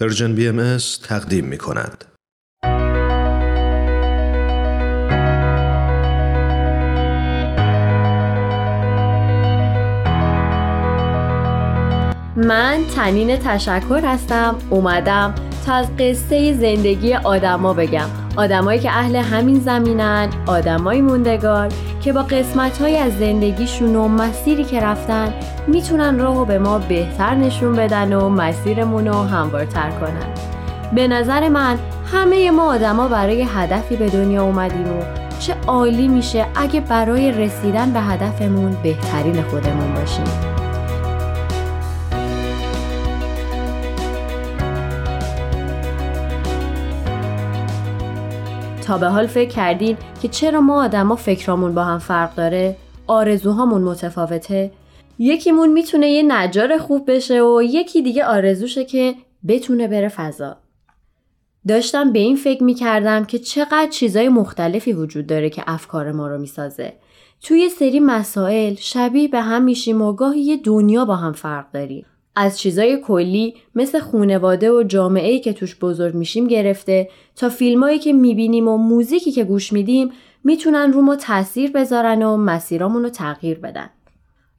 پرژن بی ام تقدیم می کند. من تنین تشکر هستم اومدم تا از قصه زندگی آدما بگم آدمایی که اهل همین زمینن آدمای موندگار که با قسمت های از زندگیشون و مسیری که رفتن می‌تونن راهو به ما بهتر نشون بدن و مسیرمون رو هموارتر کنن. به نظر من همه ما آدما برای هدفی به دنیا اومدیم و چه عالی میشه اگه برای رسیدن به هدفمون بهترین خودمون باشیم. تا به حال فکر کردین که چرا ما آدما فکرامون با هم فرق داره؟ آرزوهامون متفاوته؟ یکیمون می‌تونه یه نجار خوب بشه و یکی دیگه آرزوشه که بتونه بره فضا. داشتم به این فکر می‌کردم که چقدر چیزای مختلفی وجود داره که افکار ما رو می‌سازه. توی سری مسائل شبیه به هم میشیم و گاهی یه دنیا با هم فرق داریم. از چیزای کلی مثل خونواده و جامعه که توش بزرگ میشیم گرفته تا فیلمایی که می‌بینیم و موزیکی که گوش میدیم می‌تونن رو ما تاثیر بذارن و مسیرامون رو تغییر بدن.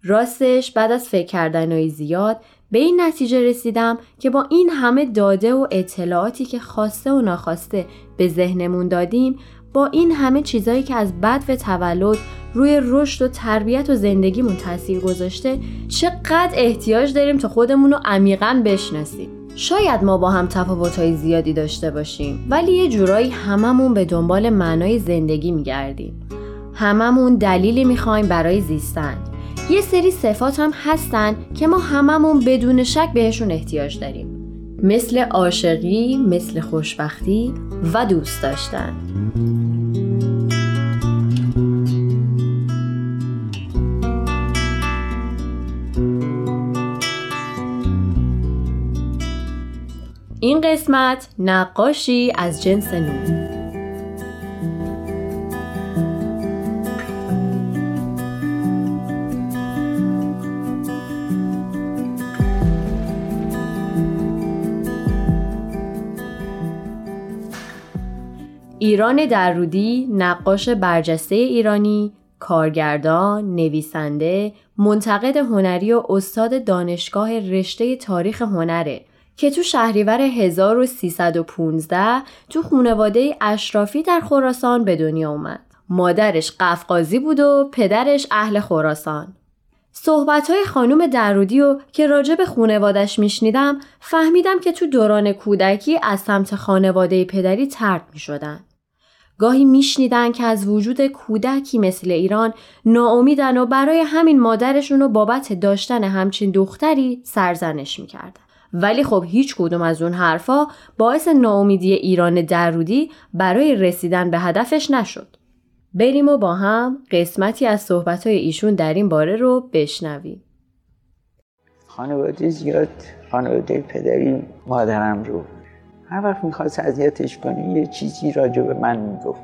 راستش بعد از فکر کردنهای زیاد به این نتیجه رسیدم که با این همه داده و اطلاعاتی که خواسته و ناخواسته به ذهنمون دادیم با این همه چیزایی که از بد و تولد روی رشد و تربیت و زندگیمون تاثیر گذاشته چقدر احتیاج داریم تا خودمون رو عمیقا بشناسیم. شاید ما با هم تفاوتهای زیادی داشته باشیم ولی یه جورایی هممون به دنبال معنای زندگی میگردیم. هممون دلیلی می‌خوایم برای زیستن. یه سری صفات هم هستن که ما هممون بدون شک بهشون احتیاج داریم. مثل عاشقی، مثل خوشبختی و دوست داشتن. این قسمت نقاشی از جنس نور ایران درودی نقاش برجسته ایرانی کارگردان، نویسنده، منتقد هنری و استاد دانشگاه رشته تاریخ هنره. که تو شهریور 1315 تو خونواده اشرافی در خراسان به دنیا اومد. مادرش قفقازی بود و پدرش اهل خراسان. صحبت های خانوم درودی و که راجع به خونوادش میشنیدم فهمیدم که تو دوران کودکی از سمت خانواده پدری ترد می شدن. گاهی میشنیدن که از وجود کودکی مثل ایران ناامیدن و برای همین مادرشون رو بابت داشتن همچین دختری سرزنش می‌کردن. ولی خب هیچ کدوم از اون حرفا باعث ناامیدی ایران درودی برای رسیدن به هدفش نشد. بریم و با هم قسمتی از صحبتهای ایشون در این باره رو بشنویم. خانواده زیاد خانواده پدری مادرم رو هر وقت می‌خواست اذیتش کنه یه چیزی راجع به من می‌گفت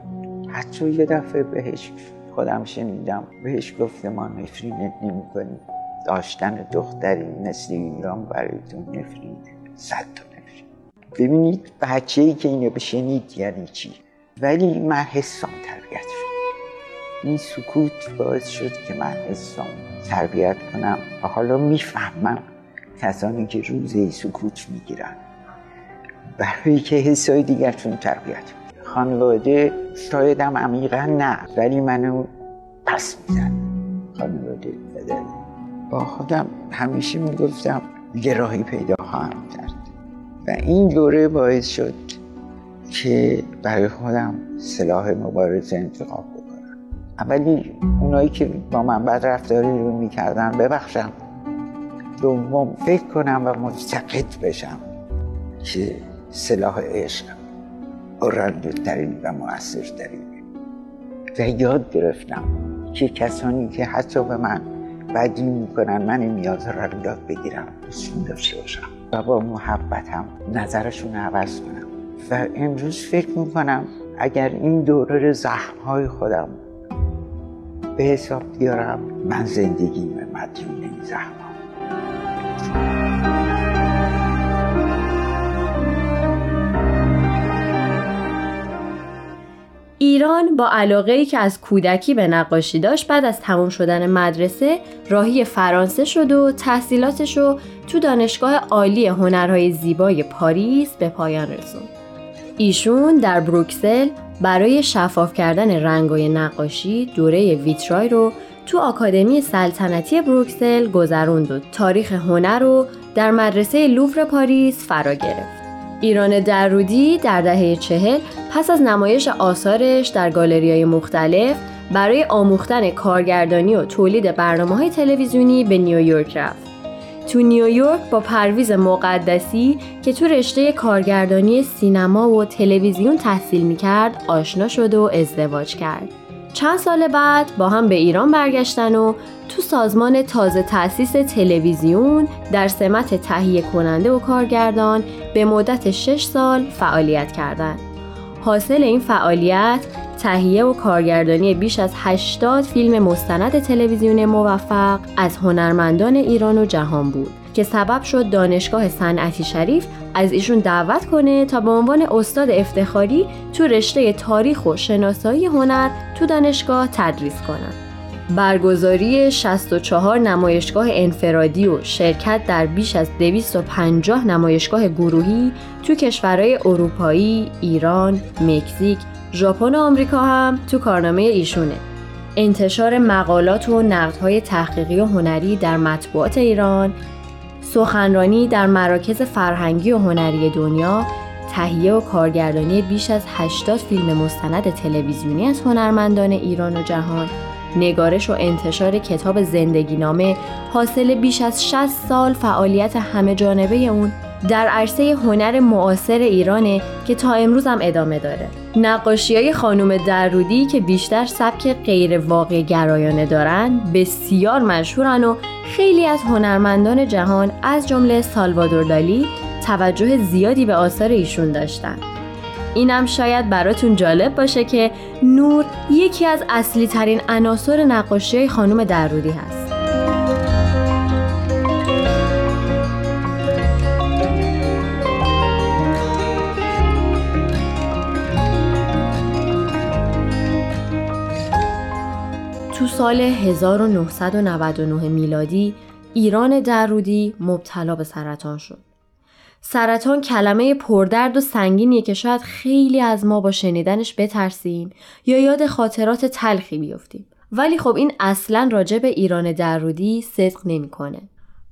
حتی یه دفعه بهش خودم شنیدم بهش گفت ما نفرینت نمی داشتن دختری مثل ایران برایتون نفرین صد تا نفرین ببینید بچه ای که اینو بشنید یعنی چی؟ ولی من حسام تربیت شد. این سکوت باعث شد که من حسام تربیت کنم و حالا می‌فهمم کسانی که روزه سکوت می‌گیرن. برای که حسای دیگرتون تربیت خانواده شایدم عمیقا نه ولی منو پس میزن خانواده با خودم همیشه می‌گفتم راهی پیدا خواهم کرد. و این دوره باعث شد که برای خودم سلاح مبارزه انتخاب بکنم. اولی اونایی که با من بد رفتاری رو می‌کردن ببخشم. دوم فکر کنم و مستقد بشم که سلاح عشق ترین و ترین و یاد گرفتم که کسانی که حتی به من بدی می‌کنن من این نیاز رو یاد بگیرم. دوستشون داشته باشم. و با محبتم نظرشون عوض کنم. و امروز فکر می‌کنم اگر این دوره زخم های خودم به حساب بیارم من زندگی مدیون این زخم ایران با علاقه که از کودکی به نقاشی داشت بعد از تمام شدن مدرسه راهی فرانسه شد و تحصیلاتش رو تو دانشگاه عالی هنرهای زیبای پاریس به پایان رسوند. ایشون در بروکسل برای شفاف کردن رنگای نقاشی دوره ویترای رو تو آکادمی سلطنتی بروکسل گذروند و تاریخ هنر رو در مدرسه لوور پاریس فرا گرفت. ایران درودی در دهه چهل پس از نمایش آثارش در گالری های مختلف برای آموختن کارگردانی و تولید برنامه های تلویزیونی به نیویورک رفت. تو نیویورک با پرویز مقدسی که تو رشته کارگردانی سینما و تلویزیون تحصیل می‌کرد آشنا شد و ازدواج کرد. چند سال بعد با هم به ایران برگشتن و تو سازمان تازه تأسیس تلویزیون در سمت تهیه کننده و کارگردان به مدت 6 سال فعالیت کردند. حاصل این فعالیت تهیه و کارگردانی بیش از 80 فیلم مستند تلویزیون موفق از هنرمندان ایران و جهان بود که سبب شد دانشگاه صنعتی شریف از ایشون دعوت کنه تا به عنوان استاد افتخاری تو رشته تاریخ و شناسایی هنر تو دانشگاه تدریس کنند. برگزاری 64 نمایشگاه انفرادی و شرکت در بیش از 250 نمایشگاه گروهی تو کشورهای اروپایی، ایران، مکزیک، ژاپن و آمریکا هم تو کارنامه ایشونه. انتشار مقالات و نقدهای تحقیقی و هنری در مطبوعات ایران، سخنرانی در مراکز فرهنگی و هنری دنیا، تهیه و کارگردانی بیش از 80 فیلم مستند تلویزیونی از هنرمندان ایران و جهان، نگارش و انتشار کتاب زندگی نامه حاصل بیش از 60 سال فعالیت همه جانبه اون در عرصه هنر معاصر ایرانه که تا امروز هم ادامه داره. نقاشی های خانوم درودی که بیشتر سبک غیر واقع گرایانه دارن بسیار مشهورن و خیلی از هنرمندان جهان از جمله سالوادور دالی توجه زیادی به آثار ایشون داشتن. اینم شاید براتون جالب باشه که نور یکی از اصلی ترین عناصر نقاشی های خانوم درودی هست. سال 1999 میلادی ایران درودی مبتلا به سرطان شد. سرطان کلمه پردرد و سنگینیه که شاید خیلی از ما با شنیدنش بترسیم یا یاد خاطرات تلخی بیفتیم. ولی خب این اصلا راجع به ایران درودی صدق نمی‌کنه.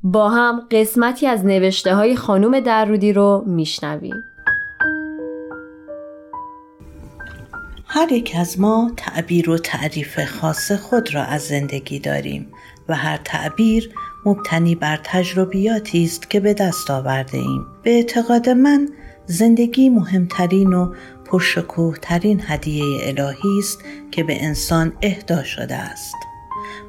با هم قسمتی از نوشته های خانوم درودی رو میشنویم. هر یک از ما تعبیر و تعریف خاص خود را از زندگی داریم و هر تعبیر مبتنی بر تجربیاتی است که به دست آورده ایم. به اعتقاد من زندگی مهمترین و پرشکوه ترین هدیه الهی است که به انسان اهدا شده است.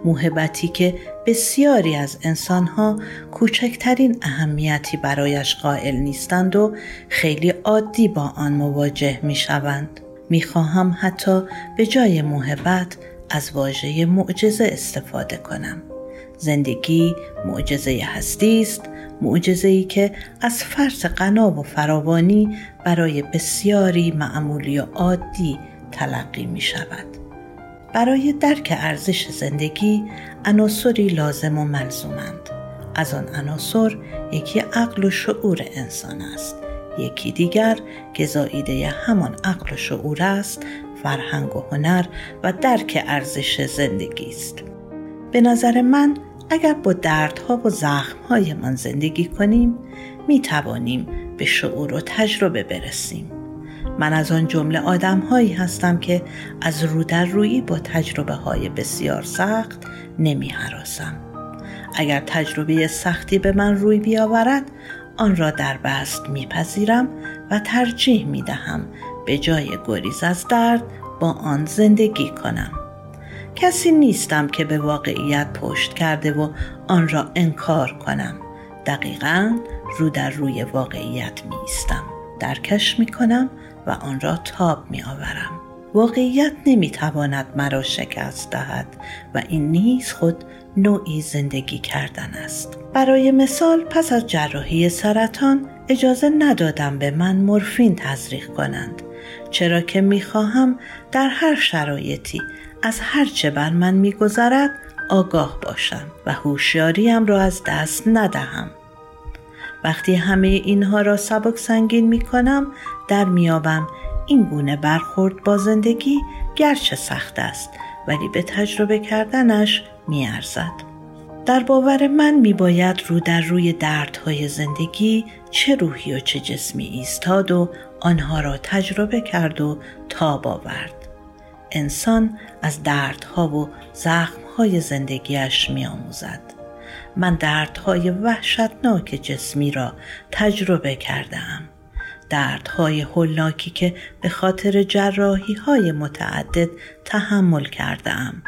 موهبتی که بسیاری از انسانها کوچکترین اهمیتی برایش قائل نیستند و خیلی عادی با آن مواجه می شوند. می خواهم حتی به جای موهبت از واژه معجزه استفاده کنم. زندگی معجزه هستی است معجزه ای که از فرط غنا و فراوانی برای بسیاری معمولی و عادی تلقی می شود. برای درک ارزش زندگی عناصری لازم و ملزومند. از آن عناصر یکی عقل و شعور انسان است. یکی دیگر که زاییده همان عقل و شعور است فرهنگ و هنر و درک ارزش زندگی است. به نظر من اگر با دردها و زخمهایمان زندگی کنیم می توانیم به شعور و تجربه برسیم. من از آن جمله آدم هایی هستم که از رو در روی با تجربه های بسیار سخت نمی حراسم. اگر تجربه سختی به من روی بیاورد آن را در بست میپذیرم و ترجیح می دهم به جای گریز از درد با آن زندگی کنم. کسی نیستم که به واقعیت پشت کرده و آن را انکار کنم. دقیقا رو در روی واقعیت می درکش می کنم و آن را تاب می آورم واقعیت نمی تواند مرا شکست دهد و این نیز خود نوعی زندگی کردن است. برای مثال پس از جراحی سرطان اجازه ندادم به من مورفین تزریق کنند چرا که می‌خواهم در هر شرایطی از هر چه بر من میگذرد آگاه باشم و هوشیاریم را از دست ندهم. وقتی همه اینها را سبک سنگین می کنم در میابم این گونه برخورد با زندگی گرچه سخت است ولی به تجربه کردنش میارزد. در باور من می باید رو در روی دردهای زندگی چه روحی و چه جسمی ایستاد و آنها را تجربه کرد و تاب آورد. انسان از دردها و زخمهای زندگیش می آموزد. من دردهای وحشتناک جسمی را تجربه کردم. دردهای هولناکی که به خاطر جراحی های متعدد تحمل کردم.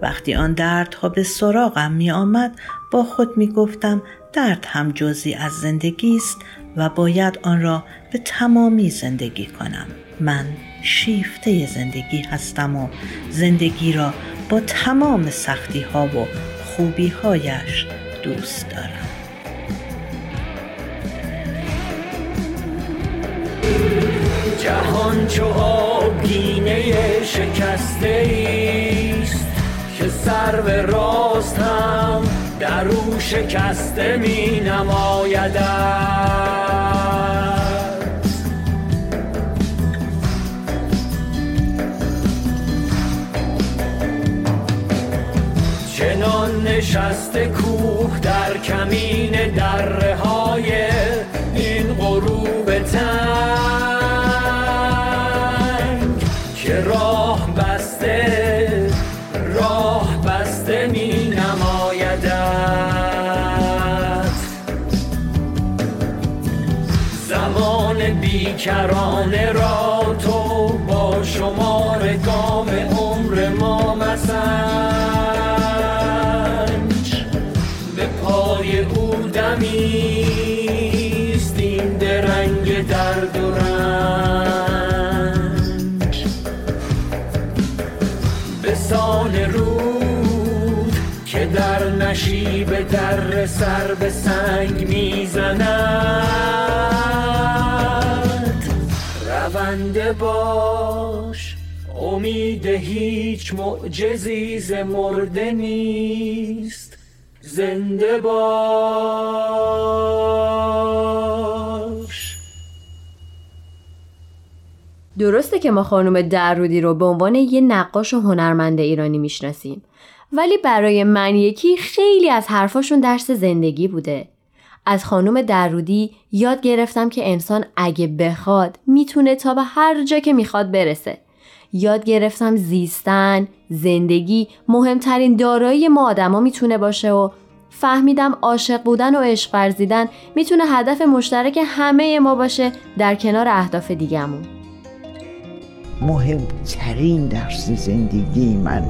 وقتی آن دردها به سراغم می آمد با خود می گفتم درد هم جزی از زندگی است و باید آن را به تمامی زندگی کنم. من شیفته زندگی هستم و زندگی را با تمام سختی ها و خوبی هایش دوست دارم. جهان چو آبگینه شکسته که سر به راست هم در او شکسته می نماید. چنان نشسته کوه در کمین دره های این غروب بیکرانه را تو با شمار گام عمر ما مسنج به پای او دمیست این درنگ درد و رنج. به سان رود که در نشیب در سر به سنگ می‌زند. رونده باش. امید هیچ معجزی ز مرده نیست. زنده باش. درسته که ما خانم درودی رو به عنوان یه نقاش و هنرمند ایرانی می‌شناسیم. ولی برای من یکی خیلی از حرفاشون درس زندگی بوده. از خانم درودی یاد گرفتم که انسان اگه بخواد می‌تونه تا به هر جا که می‌خواد برسه. یاد گرفتم زیستن زندگی مهمترین دارایی ما آدما می‌تونه باشه و فهمیدم عاشق بودن و عشق ورزیدن می‌تونه هدف مشترک همه ما باشه در کنار اهداف دیگمون مهمترین درس زندگی من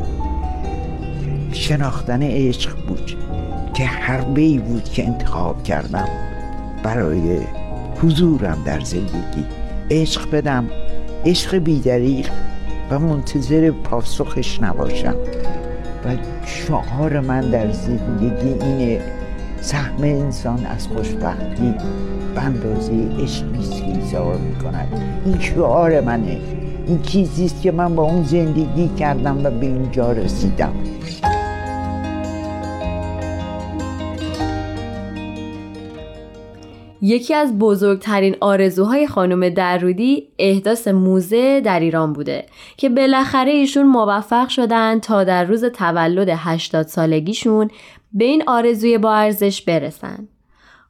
شناختن عشق بود. که حربه ای بود که انتخاب کردم برای حضورم در زندگی عشق بدم عشق بیدریق و منتظر پاسخش نباشم. و شعار من در زندگی اینه سهم انسان از خوشبختی به اندازه عشقی است که ایثار می‌کند. این شعار منه. این چیزی است که من با اون زندگی کردم و به اینجا رسیدم. یکی از بزرگترین آرزوهای خانم درودی احداث موزه در ایران بوده که بالاخره ایشون موفق شدن تا در روز تولد 80 سالگیشون به این آرزوی با ارزش برسن.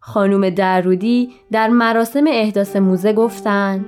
خانم درودی در مراسم احداث موزه گفتن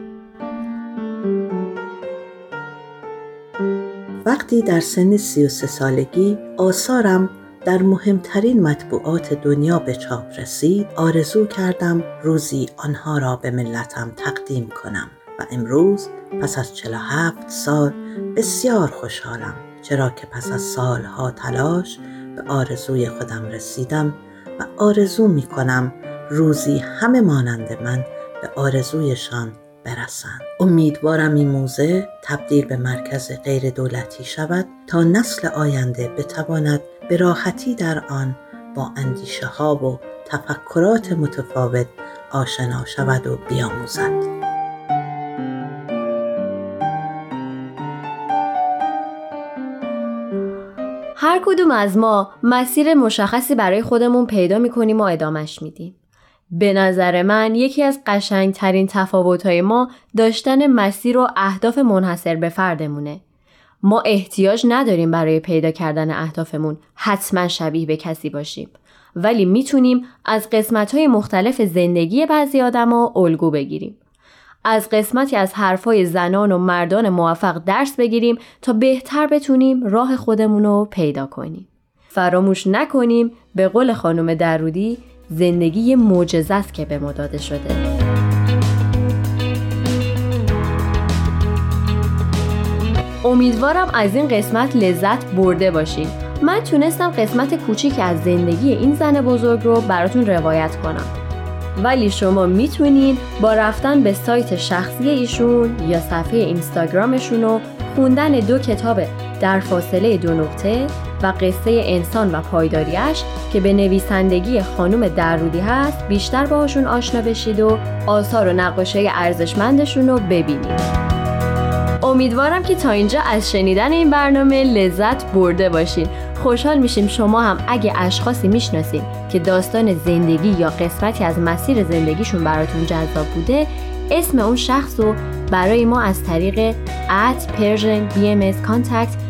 وقتی در سن 33 سالگی آثارم در مهمترین مطبوعات دنیا به چاپ رسید آرزو کردم روزی آنها را به ملتم تقدیم کنم و امروز پس از 47 سال بسیار خوشحالم چرا که پس از سالها تلاش به آرزوی خودم رسیدم و آرزو می کنم روزی همه مانند من به آرزویشان برسند امیدوارم این موزه تبدیل به مرکز غیر دولتی شود تا نسل آینده بتواند به راحتی در آن با اندیشه ها و تفکرات متفاوت آشنا شود و بیاموزد هر کدوم از ما مسیر مشخصی برای خودمون پیدا می‌کنیم و ادامش میدیم. به نظر من یکی از قشنگترین تفاوتهای ما داشتن مسیر و اهداف منحصر به فردمونه. ما احتیاج نداریم برای پیدا کردن اهدافمون حتما شبیه به کسی باشیم. ولی می‌تونیم از قسمت های مختلف زندگی بعضی آدما الگو بگیریم. از قسمتی از حرفای زنان و مردان موفق درس بگیریم تا بهتر بتونیم راه خودمون رو پیدا کنیم. فراموش نکنیم به قول خانم درودی زندگی معجزه است که به ما داده شده. امیدوارم از این قسمت لذت برده باشین. من تونستم قسمت کوچیک از زندگی این زن بزرگ رو براتون روایت کنم. ولی شما می‌تونید با رفتن به سایت شخصی ایشون یا صفحه اینستاگرامشون و خوندن دو کتاب در فاصله دو نقطه و قصه انسان و پایداریش که به نویسندگی خانم درودی هست بیشتر باهاشون آشنا بشید و آثار و نقاشی ارزشمندشون رو ببینید. امیدوارم که تا اینجا از شنیدن این برنامه لذت برده باشین خوشحال میشیم شما هم اگه اشخاصی می‌شناسین که داستان زندگی یا قسمتی از مسیر زندگیشون براتون جذاب بوده اسم اون شخص رو برای ما از طریق at Persian BMS Contact